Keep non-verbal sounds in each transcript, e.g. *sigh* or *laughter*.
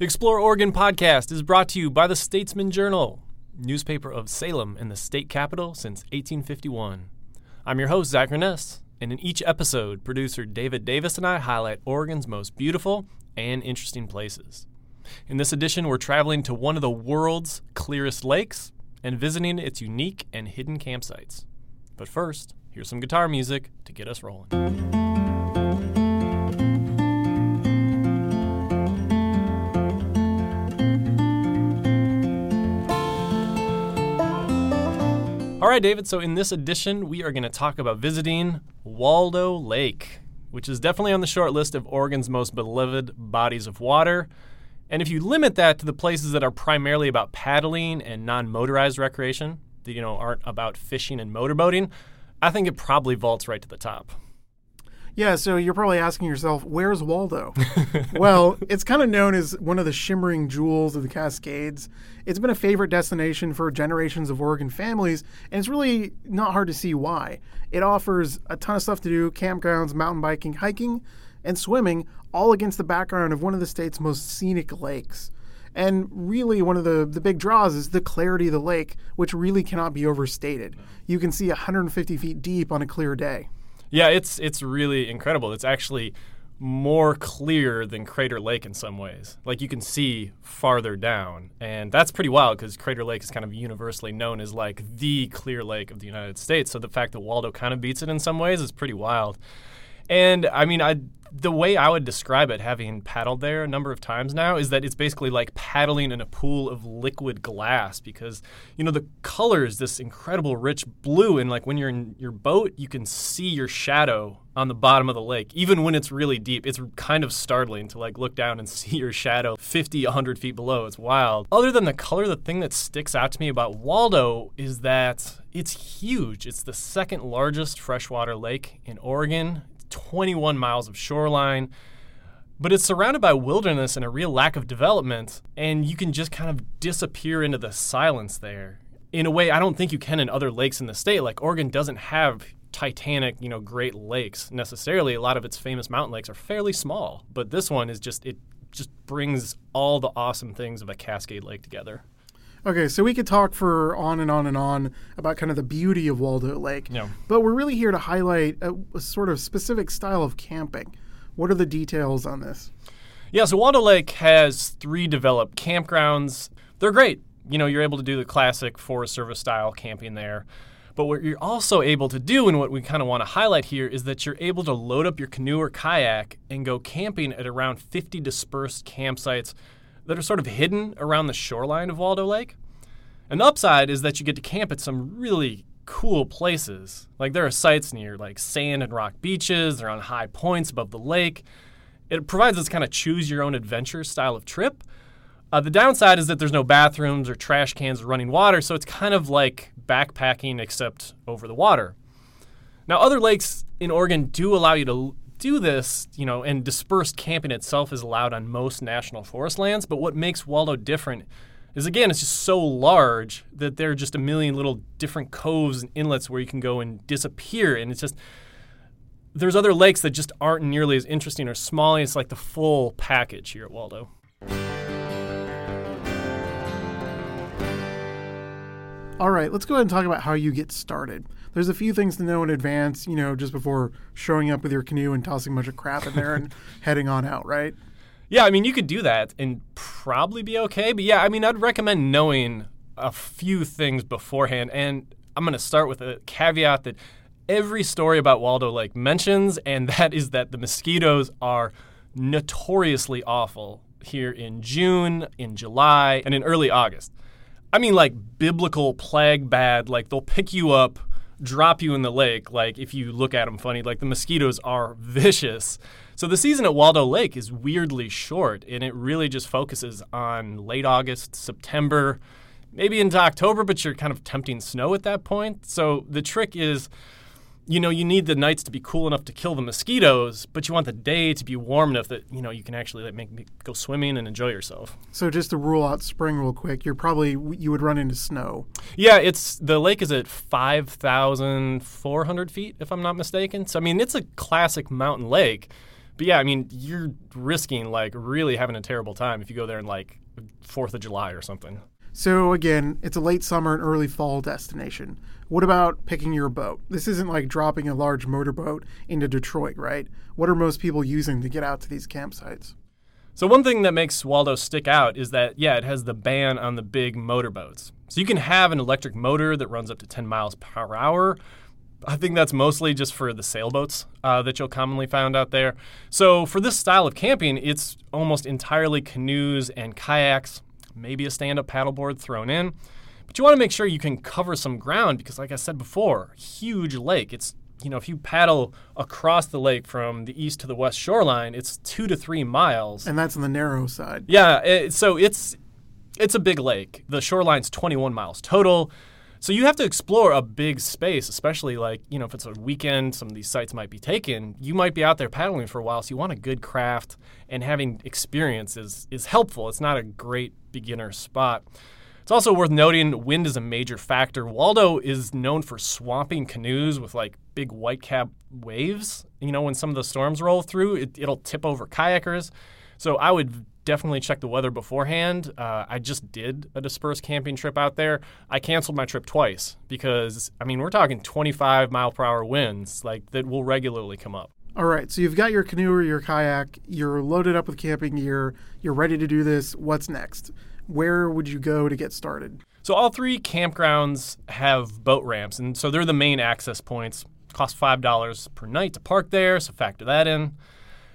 The Explore Oregon podcast is brought to you by the Statesman Journal, newspaper of Salem and the state capital since 1851. I'm your host, Zach Urness, and in each episode, producer David Davis and I highlight Oregon's most beautiful and interesting places. In this edition, we're traveling to one of the world's clearest lakes and visiting its unique and hidden campsites. But first, here's some guitar music to get us rolling. All right, David. So, in this edition, we are going to talk about visiting Waldo Lake, which is definitely on the short list of Oregon's most beloved bodies of water. And if you limit that to the places that are primarily about paddling and non motorized recreation, that you know aren't about fishing and motorboating, I think it probably vaults right to the top. Yeah, so you're probably asking yourself, where's Waldo? well, *laughs* it's kind of known as one of the shimmering jewels of the Cascades. It's been a favorite destination for generations of Oregon families, and it's really not hard to see why. It offers a ton of stuff to do campgrounds, mountain biking, hiking, and swimming, all against the background of one of the state's most scenic lakes. And really, one of the, the big draws is the clarity of the lake, which really cannot be overstated. You can see 150 feet deep on a clear day. Yeah, it's it's really incredible. It's actually more clear than Crater Lake in some ways. Like you can see farther down, and that's pretty wild because Crater Lake is kind of universally known as like the clear lake of the United States. So the fact that Waldo kind of beats it in some ways is pretty wild. And I mean, I the way I would describe it, having paddled there a number of times now, is that it's basically like paddling in a pool of liquid glass because, you know, the color is this incredible rich blue. And like when you're in your boat, you can see your shadow on the bottom of the lake. Even when it's really deep, it's kind of startling to like look down and *laughs* see your shadow 50, 100 feet below. It's wild. Other than the color, the thing that sticks out to me about Waldo is that it's huge. It's the second largest freshwater lake in Oregon. 21 miles of shoreline, but it's surrounded by wilderness and a real lack of development, and you can just kind of disappear into the silence there. In a way, I don't think you can in other lakes in the state. Like Oregon doesn't have titanic, you know, great lakes necessarily. A lot of its famous mountain lakes are fairly small, but this one is just it just brings all the awesome things of a Cascade Lake together. Okay, so we could talk for on and on and on about kind of the beauty of Waldo Lake. Yeah. But we're really here to highlight a, a sort of specific style of camping. What are the details on this? Yeah, so Waldo Lake has three developed campgrounds. They're great. You know, you're able to do the classic Forest Service style camping there. But what you're also able to do, and what we kind of want to highlight here, is that you're able to load up your canoe or kayak and go camping at around 50 dispersed campsites that are sort of hidden around the shoreline of Waldo Lake. And the upside is that you get to camp at some really cool places. Like there are sites near like sand and rock beaches, they're on high points above the lake. It provides this kind of choose your own adventure style of trip. Uh, the downside is that there's no bathrooms or trash cans or running water, so it's kind of like backpacking except over the water. Now, other lakes in Oregon do allow you to do this, you know, and dispersed camping itself is allowed on most national forest lands. But what makes Waldo different is, again, it's just so large that there are just a million little different coves and inlets where you can go and disappear. And it's just, there's other lakes that just aren't nearly as interesting or small. It's like the full package here at Waldo. All right, let's go ahead and talk about how you get started. There's a few things to know in advance, you know, just before showing up with your canoe and tossing a bunch of crap in there and *laughs* heading on out, right? Yeah, I mean, you could do that and probably be okay. But yeah, I mean, I'd recommend knowing a few things beforehand. And I'm going to start with a caveat that every story about Waldo Lake mentions, and *laughs* that is that the mosquitoes are notoriously awful here in June, in July, and in early August. I mean, like biblical plague bad. Like they'll pick you up, drop you in the lake. Like if you look at them funny, like the mosquitoes are *laughs* vicious. So the season at Waldo Lake is weirdly short, and it really just focuses on late August, September, maybe into October, but you're kind of tempting snow at that point. So the trick is you know, you need the nights to be cool enough to kill the mosquitoes, but you want the day to be warm enough that you know you can actually like make, make go swimming and enjoy yourself. So just to rule out spring real quick, you're probably you would run into snow. Yeah, it's the lake is at five thousand four hundred feet, if I'm not mistaken. So I mean, it's a classic mountain lake, but yeah, I mean, you're risking like really having a terrible time if you go there in like Fourth of July or something. So again, it's a late summer and early fall destination. What about picking your boat? This isn't like dropping a large motorboat into Detroit, right? What are most people using to get out to these campsites? So one thing that makes Waldo stick out is that yeah, it has the ban on the big motorboats. So you can have an electric motor that runs up to 10 miles per hour. I think that's mostly just for the sailboats uh, that you'll commonly find out there. So for this style of camping, it's almost entirely canoes and kayaks, maybe a stand-up paddleboard thrown in. But you want to make sure you can cover some ground because, like I said before, huge lake. It's you know, if you paddle across the lake from the east to the west shoreline, it's two to three miles. And that's on the narrow side. Yeah, it, so it's it's a big lake. The shoreline's 21 miles total. So you have to explore a big space, especially like, you know, if it's a weekend, some of these sites might be taken. You might be out there paddling for a while, so you want a good craft and having experience is, is helpful. It's not a great beginner spot. It's also worth noting wind is a major factor. Waldo is known for swamping canoes with like big whitecap waves. You know, when some of the storms roll through, it, it'll tip over kayakers. So I would definitely check the weather beforehand. Uh, I just did a dispersed camping trip out there. I canceled my trip twice because, I mean, we're talking 25 mile per hour winds like that will regularly come up. All right, so you've got your canoe or your kayak, you're loaded up with camping gear, you're ready to do this. What's next? Where would you go to get started? So all three campgrounds have boat ramps, and so they're the main access points. Cost five dollars per night to park there, so factor that in.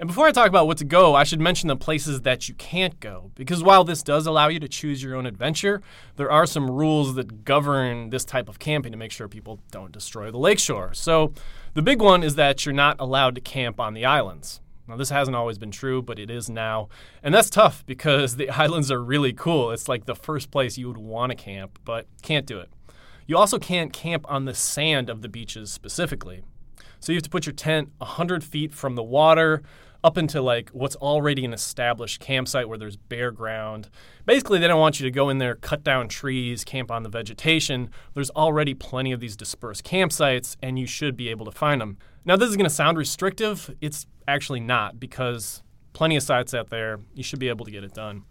And before I talk about what to go, I should mention the places that you can't go. Because while this does allow you to choose your own adventure, there are some rules that govern this type of camping to make sure people don't destroy the lakeshore. So the big one is that you're not allowed to camp on the islands. Now, this hasn't always been true, but it is now. And that's tough because the *laughs* islands are really cool. It's like the first place you would want to camp, but can't do it. You also can't camp on the sand of the beaches specifically. So you have to put your tent 100 feet from the water up into like what's already an established campsite where there's bare ground. Basically, they don't want you to go in there, cut down trees, camp on the vegetation. There's already plenty of these dispersed campsites, and you should be able to find them. Now, this is going to sound restrictive. It's actually not because plenty of sites out there. You should be able to get it done.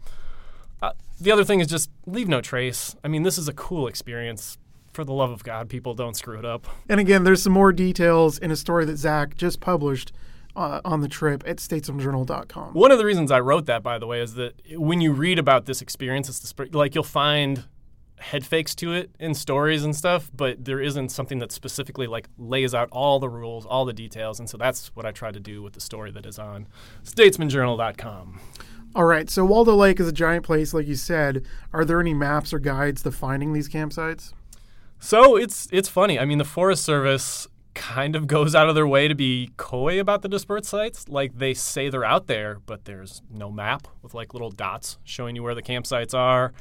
Uh, the other thing is just leave no trace. I mean, this is a cool experience. For the love of God, people don't screw it up. And again, there's some more details in a story that Zach just published uh, on the trip at statesmanjournal.com. One of the reasons I wrote that, by the way, is that when you read about this experience, it's the, like you'll find head fakes to it in stories and stuff, but there isn't something that specifically like lays out all the rules, all the details, and so that's what I try to do with the story that is on statesmanjournal.com. All right, so Waldo Lake is a giant place, like you said. Are there any maps or guides to finding these campsites? So it's it's funny. I mean, the Forest Service kind of goes out of their way to be coy about the dispersed sites. Like they say they're out there, but there's no map with like little dots showing you where the campsites are.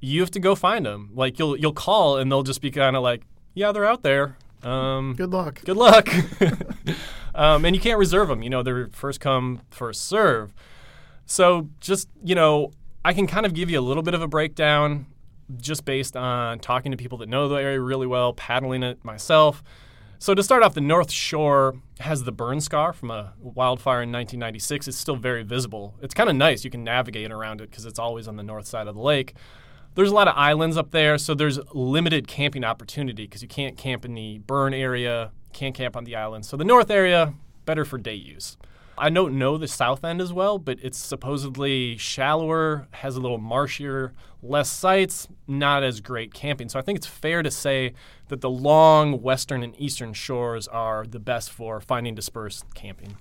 You have to go find them. Like you'll you'll call and they'll just be kind of like, yeah, they're out there. Um, good luck. Good luck. *laughs* um, and you can't reserve them. You know, they're first come, first serve. So just you know, I can kind of give you a little bit of a breakdown just based on talking to people that know the area really well, paddling it myself. So to start off, the North Shore has the burn scar from a wildfire in 1996. It's still very visible. It's kind of nice. You can navigate around it because it's always on the north side of the lake. There's a lot of islands up there, so there's limited camping opportunity because you can't camp in the burn area, can't camp on the islands. So the north area, better for day use. I don't know the south end as well, but it's supposedly shallower, has a little marshier, less sites, not as great camping. So I think it's fair to say that the long western and eastern shores are the best for finding dispersed camping.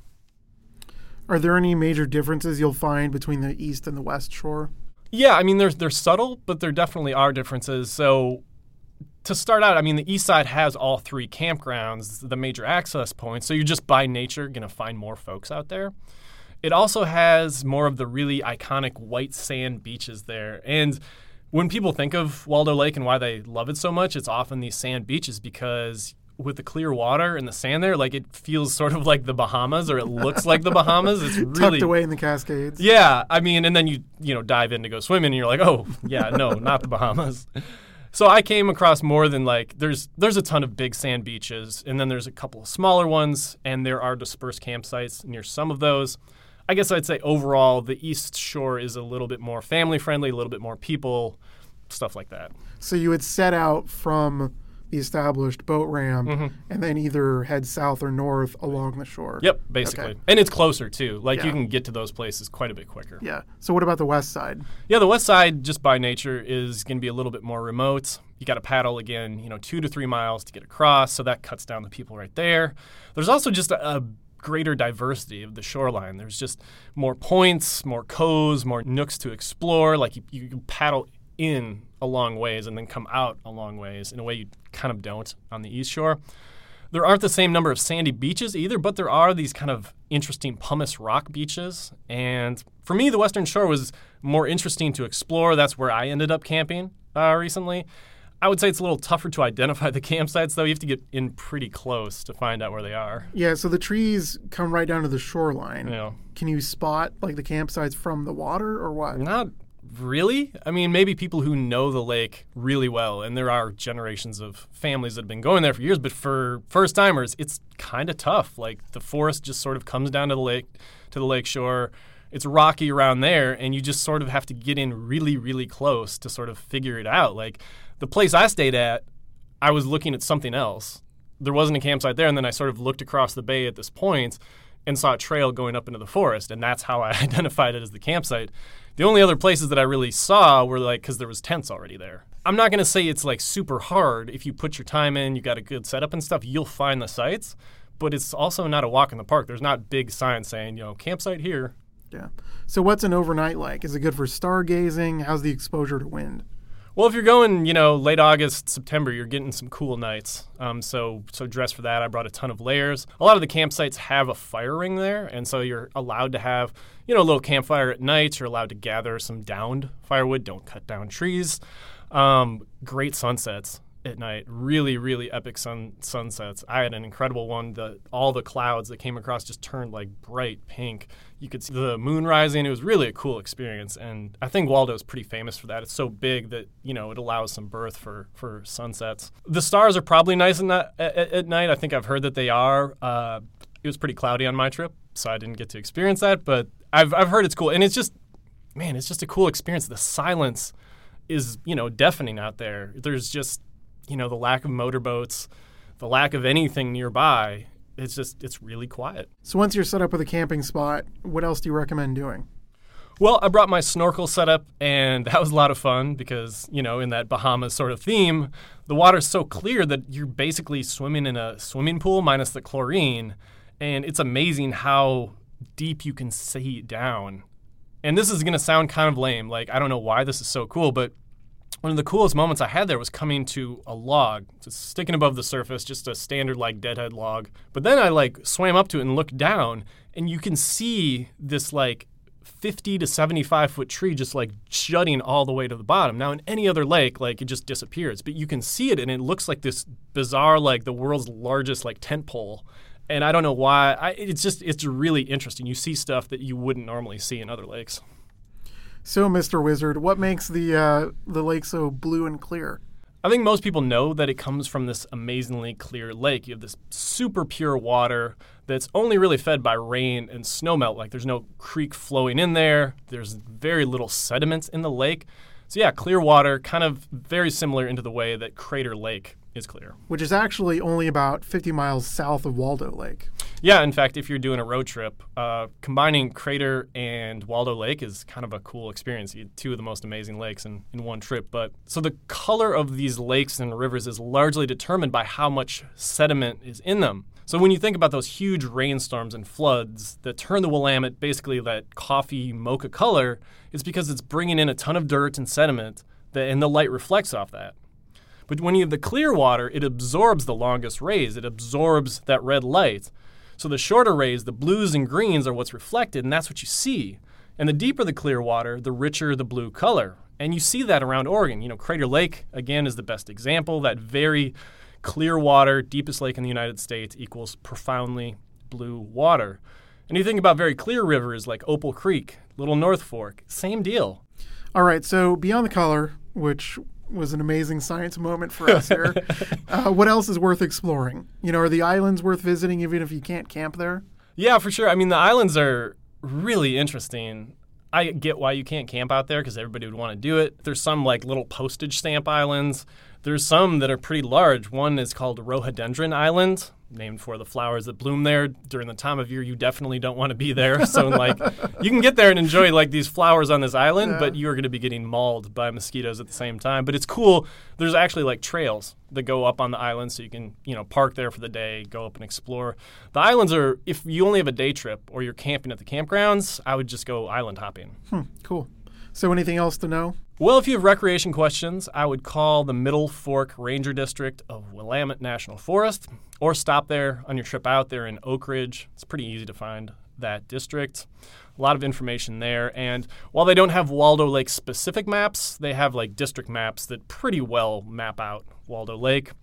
Are there any major differences you'll find between the east and the west shore? Yeah, I mean, they're, they're subtle, but there definitely are differences. So to start out, I mean, the east side has all three campgrounds, the major access points. So you're just by nature going to find more folks out there. It also has more of the really iconic white sand beaches there. And when people think of Waldo Lake and why they love it so much, it's often these sand beaches because with the clear water and the sand there, like it feels sort of like the Bahamas, or it looks like the Bahamas. It's *laughs* really tucked away in the Cascades. Yeah, I mean, and then you you know dive in to go swimming, and you're like, oh yeah, no, not the Bahamas. So I came across more than like there's there's a ton of big sand beaches and then there's a couple of smaller ones and there are dispersed campsites near some of those. I guess I'd say overall the east shore is a little bit more family friendly, a little bit more people, stuff like that. So you would set out from the established boat ramp Mm-hmm. and then either head south or north along the shore. Yep, basically. Okay. And it's closer too. Like you can get to those places quite a bit quicker. Yeah. So what about the west side? Yeah, the west side, just by nature, is going to be a little bit more remote. You got to paddle again, you know, two to three miles to get across, so that cuts down the people right there. There's also just a, a greater diversity of the shoreline. There's just more points, more coves, more nooks to explore. Like you, you can paddle in a long ways and then come out a long ways in a way you kind of don't on the east shore. There aren't the same number of sandy beaches either, but there are these kind of interesting pumice rock beaches. And for me, the Western Shore was more interesting to explore. That's where I ended up camping uh, recently. I would say it's a little tougher to *laughs* identify the campsites, though. You have to get in pretty close to find out where they are. Yeah. So the trees come right down to the shoreline. Know, Can you spot like the campsites from the water or what? not really. I mean, maybe people who know the lake really well, and there are generations of families that have been going there for years. But for first timers, it's kind of tough. Like the forest just sort of comes down to the lake, to the lake shore. It's rocky around there, and you just sort of have to get in really, really close to sort of figure it out. Like the place I stayed at, I was looking at something else. There wasn't a campsite there, and then I sort of looked across the bay at this point and saw a trail going up into the forest, and that's how I *laughs* identified it as the campsite. The only other places that I really saw were like because there was tents already there. I'm not to say it's like super hard. If you put your time in, you got a good setup and stuff, you'll find the sites. But it's also not a walk in the park. There's not big signs saying, you know, campsite here. Yeah. So what's an overnight like? Is it good for stargazing? How's the exposure to wind? Well, if you're going, you know, late August, September, you're getting some cool nights. Um, so, so dress for that. I brought a ton of layers. A lot of the campsites have a fire ring there, and so you're allowed to have, you know, a little campfire at night. You're allowed to gather some downed firewood. Don't cut down trees. Um, great sunsets at night. Really, really epic sun sunsets. I had an incredible one. The all the clouds that came across just turned like bright pink. You could see the moon rising. It was really a cool experience, and I think Waldo is pretty famous for that. It's so big that you know it allows some berth for for sunsets. The stars are probably nice that, at, at night. I think I've heard that they are. Uh, it was pretty cloudy on my trip, so I didn't get to experience that. But I've I've heard it's cool, and it's just man, it's just a cool experience. The silence is you know deafening out there. There's just you know the lack of motorboats, the lack of anything nearby. It's just it's really quiet. So once you're set up with a camping spot, what else do you recommend doing? Well, I brought my snorkel setup, and *laughs* that was a lot of fun because, you know, in that Bahamas sort of theme, the water's so clear that you're basically swimming in a swimming pool minus the chlorine. And it's amazing how deep you can see down. And this is going to sound kind of lame. Like, I don't know why this is so cool, but one of the coolest moments I had there was coming to a log, just sticking above the surface, just a standard like deadhead log. But then I like swam up to it and looked down, and you can see this like 50 to 75 foot tree just like jutting all the way to the bottom. Now, in any other lake, like it just disappears, but you can see it, and it looks like this bizarre, like the world's largest like tent pole. And I don't know why. I, it's just it's really interesting. You see stuff that you wouldn't normally see in other lakes. So, Mr. Wizard, what makes the uh, the lake so blue and clear? I think most people know that it comes from this amazingly clear lake. You have this super pure water that's only really fed by rain and snowmelt. Like there's no creek flowing in there. There's very little sediments in the lake. So yeah, clear water, kind of very similar into the way that Crater Lake is clear. Which is actually only about 50 miles south of Waldo Lake. Yeah, in fact, if you're doing a road trip, uh, combining Crater and Waldo Lake is kind of a cool experience. You two of the most amazing lakes in, in one trip. But so the color of these lakes and rivers is largely determined by how much sediment is in them. So when you think about those huge rainstorms and floods that turn the Willamette basically that coffee mocha color, it's because it's bringing in a ton of dirt and sediment, that, and the light reflects off that. But when you have the clear water, it absorbs the longest rays. It absorbs that red light. So the shorter rays, the blues and greens, are what's reflected, and that's what you see. And the deeper the clear water, the richer the blue color. And you see that around Oregon. You know, Crater Lake, again, is the best example. That very clear water, deepest lake in the United States, equals profoundly blue water. And you think about very clear rivers like Opal Creek, Little North Fork, same deal. All right, so beyond the color, which was an amazing science moment for us here. *laughs* uh, what else is worth exploring? You know, are the islands worth visiting even if you can't camp there? Yeah, for sure. I mean, the islands are really interesting. I get why you can't camp out there because everybody would want to do it. There's some like little postage stamp islands. There's some that are pretty large. One is called Rhododendron Island, named for the flowers that bloom there during the time of year you definitely don't want to be there. *laughs* So like you can get there and enjoy like these flowers on this island, Yeah. but you're going to be getting mauled by mosquitoes at the same time. But it's cool. There's actually like trails that go up on the island so you can, you know, park there for the day, go up and explore. The islands are if you only have a day trip or you're camping at the campgrounds, I would just go island hopping. Hmm, cool. So, anything else to know? Well, if you have recreation questions, I would call the Middle Fork Ranger District of Willamette National Forest or stop there on your trip out there in Oakridge. It's pretty easy to find that district. A lot of information there. And while they don't have Waldo Lake specific maps, they have like district maps that pretty well map out Waldo Lake.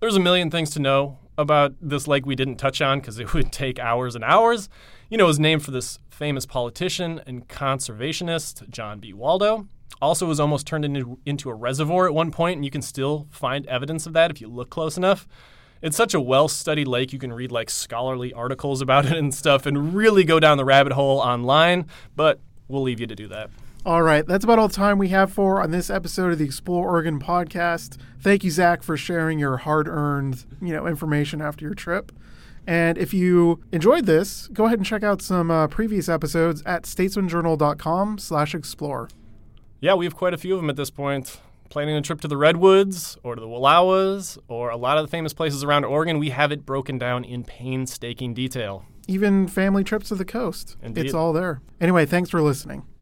There's a million things to know about this lake we didn't touch on because it would take hours and hours. You know, it was named for this famous politician and conservationist, John B. Waldo. Also, was almost turned into, into a reservoir at one point, and you can still find evidence of that if you look close enough. It's such a well studied lake, you can read like scholarly articles about it and stuff and really go down the rabbit hole online, but we'll leave you to do that. All right, that's about all the time we have for on this episode of the Explore Oregon podcast. Thank you, Zach, for sharing your hard-earned, you know, information after your trip. And if you enjoyed this, go ahead and check out some uh, previous episodes at statesmanjournal.com/explore. Yeah, we have quite a few of them at this point. Planning a trip to the Redwoods or to the Wallowas or a lot of the famous places around Oregon, we have it broken down in painstaking detail. Even family trips to the coast. Indeed. It's all there. Anyway, thanks for listening.